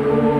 Lord.